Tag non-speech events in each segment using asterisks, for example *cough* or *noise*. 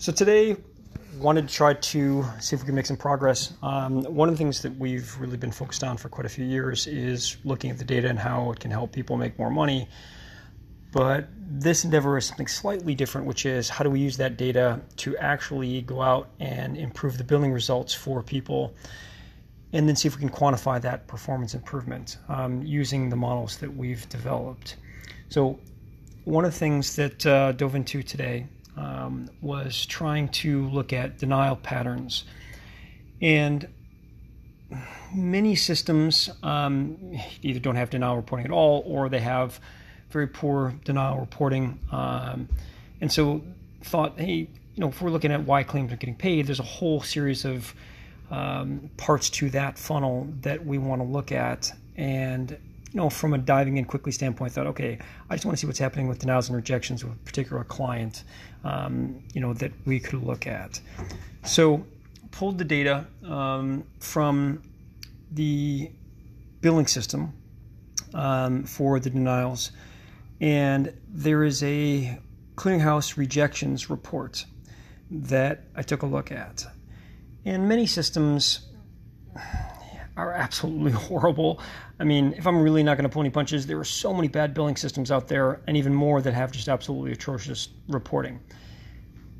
So today, wanted to try to see if we can make some progress. Um, one of the things that we've really been focused on for quite a few years is looking at the data and how it can help people make more money. But this endeavor is something slightly different, which is how do we use that data to actually go out and improve the billing results for people, and then see if we can quantify that performance improvement um, using the models that we've developed. So, one of the things that uh, dove into today um, was trying to look at denial patterns. And many systems um, either don't have denial reporting at all or they have very poor denial reporting. Um, and so thought, hey, you know, if we're looking at why claims are getting paid, there's a whole series of um, parts to that funnel that we want to look at. And you know, from a diving in quickly standpoint, thought, okay, I just want to see what's happening with denials and rejections with a particular client, um, you know, that we could look at. So, pulled the data um, from the billing system um, for the denials, and there is a clearinghouse rejections report that I took a look at. And many systems are absolutely *laughs* horrible. I mean, if I'm really not going to pull any punches, there are so many bad billing systems out there, and even more that have just absolutely atrocious reporting.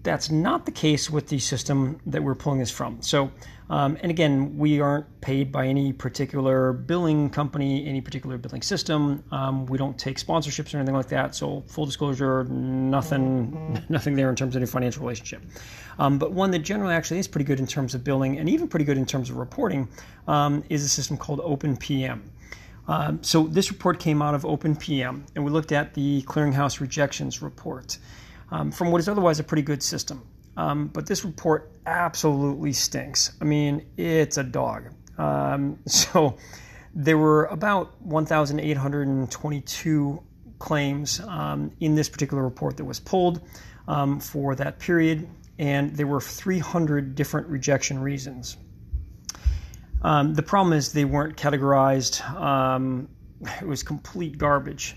That's not the case with the system that we're pulling this from. So, um, and again, we aren't paid by any particular billing company, any particular billing system. Um, we don't take sponsorships or anything like that. So, full disclosure, nothing, *laughs* nothing there in terms of any financial relationship. Um, but one that generally actually is pretty good in terms of billing and even pretty good in terms of reporting um, is a system called OpenPM. Um, so this report came out of OpenPM, and we looked at the clearinghouse rejections report um, from what is otherwise a pretty good system. Um, but this report absolutely stinks. I mean, it's a dog. Um, *laughs* so there were about 1,822 claims um, in this particular report that was pulled um, for that period, and there were 300 different rejection reasons. Um, the problem is they weren't categorized. *laughs* It was complete garbage.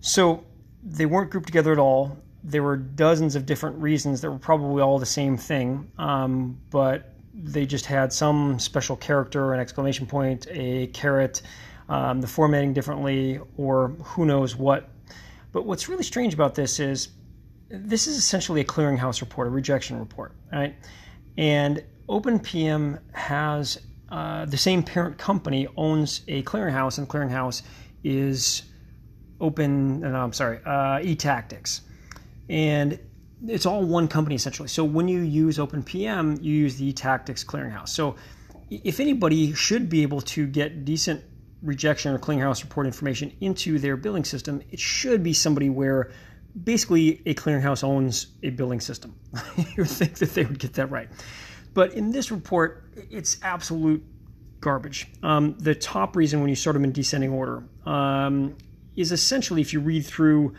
So they weren't grouped together at all. There were dozens of different reasons that were probably all the same thing, um, but they just had some special character, an exclamation point, a caret, um, the formatting differently, or who knows what. But what's really strange about this is this is essentially a clearinghouse report, a rejection report, right? And OpenPM has uh, the same parent company owns a clearinghouse, and clearinghouse is Open. No, I'm sorry, uh, eTactics, and it's all one company essentially. So when you use OpenPM, you use the eTactics clearinghouse. So if anybody should be able to get decent rejection or clearinghouse report information into their billing system, it should be somebody where basically a clearinghouse owns a billing system. *laughs* you think that they would get that right. But in this report, it's absolute garbage. Um, the top reason, when you sort them in descending order, um, is essentially if you read through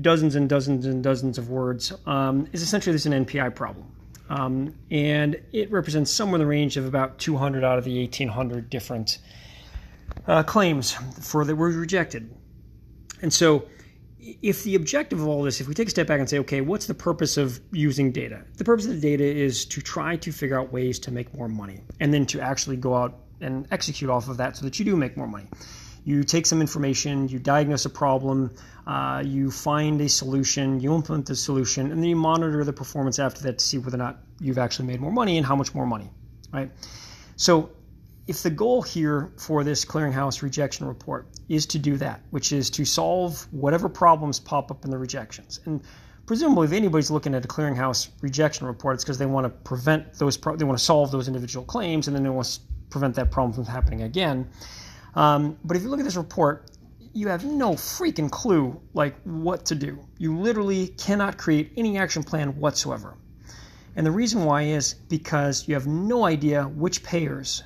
dozens and dozens and dozens of words, um, is essentially there's an NPI problem. Um, and it represents somewhere in the range of about 200 out of the 1,800 different uh, claims for that were rejected. And so if the objective of all this, if we take a step back and say, okay, what's the purpose of using data? The purpose of the data is to try to figure out ways to make more money and then to actually go out and execute off of that so that you do make more money. You take some information, you diagnose a problem, uh, you find a solution, you implement the solution, and then you monitor the performance after that to see whether or not you've actually made more money and how much more money, right? So if the goal here for this clearinghouse rejection report is to do that, which is to solve whatever problems pop up in the rejections, and presumably if anybody's looking at a clearinghouse rejection report, it's because they want to prevent those, pro- they want to solve those individual claims, and then they want to prevent that problem from happening again. Um, but if you look at this report, you have no freaking clue like what to do. You literally cannot create any action plan whatsoever. And the reason why is because you have no idea which payers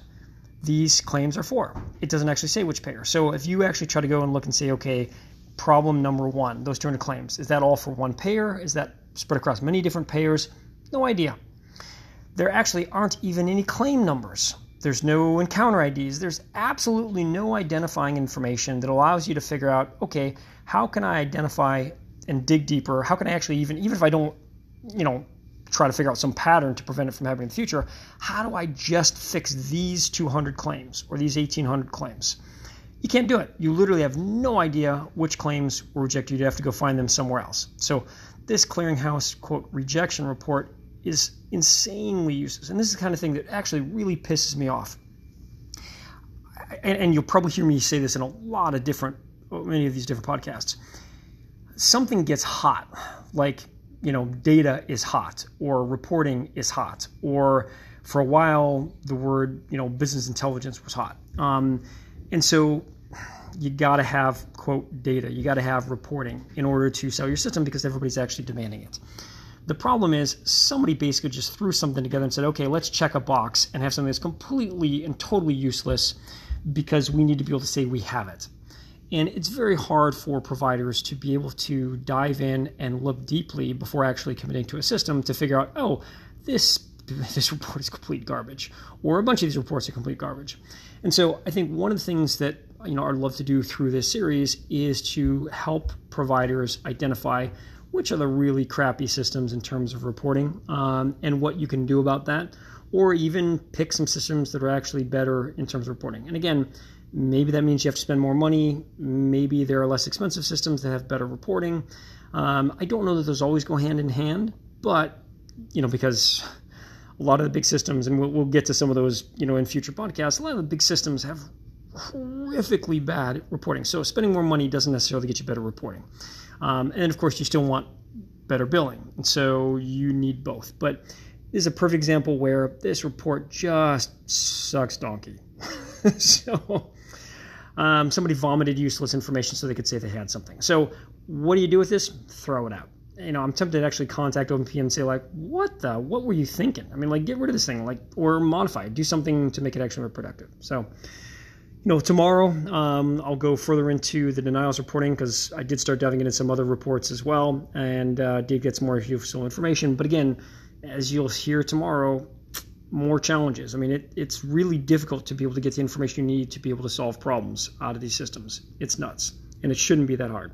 these claims are for. It doesn't actually say which payer. So if you actually try to go and look and say, okay, problem number one, those 200 claims, is that all for one payer? Is that spread across many different payers? No idea. There actually aren't even any claim numbers. There's no encounter IDs. There's absolutely no identifying information that allows you to figure out, okay, how can I identify and dig deeper? How can I actually even, even if I don't you know, try to figure out some pattern to prevent it from happening in the future. How do I just fix these 200 claims or these 1,800 claims? You can't do it. You literally have no idea which claims were rejected. You'd have to go find them somewhere else. So this clearinghouse quote rejection report is insanely useless. And this is the kind of thing that actually really pisses me off. And, and, you'll probably hear me say this in a lot of different, many of these different podcasts. Something gets hot, like you know, data is hot or reporting is hot, or for a while the word, you know, business intelligence was hot. Um, and so you got to have quote data, you got to have reporting in order to sell your system because everybody's actually demanding it. The problem is somebody basically just threw something together and said, okay, let's check a box and have something that's completely and totally useless because we need to be able to say we have it. And it's very hard for providers to be able to dive in and look deeply before actually committing to a system to figure out, oh, this *laughs* this report is complete garbage, or a bunch of these reports are complete garbage. And so I think one of the things that you know I'd love to do through this series is to help providers identify which are the really crappy systems in terms of reporting um, and what you can do about that, or even pick some systems that are actually better in terms of reporting. And again, Maybe that means you have to spend more money. Maybe there are less expensive systems that have better reporting. Um, I don't know that those always go hand in hand, but you know because a lot of the big systems, and we'll, we'll get to some of those you know in future podcasts. A lot of the big systems have horrifically bad reporting. So spending more money doesn't necessarily get you better reporting. Um, and of course, you still want better billing, and so you need both. But this is a perfect example where this report just sucks donkey. *laughs* so um, somebody vomited useless information so they could say they had something. So what do you do with this? Throw it out. You know, I'm tempted to actually contact OpenPM and say like, what the, what were you thinking? I mean, like, get rid of this thing, like, or modify it, do something to make it actually more productive. So, you know, tomorrow um, I'll go further into the denials reporting because I did start diving into some other reports as well, and uh, did get some more useful information. But again, as you'll hear tomorrow, more challenges. I mean, it, it's really difficult to be able to get the information you need to be able to solve problems out of these systems. It's nuts, and it shouldn't be that hard.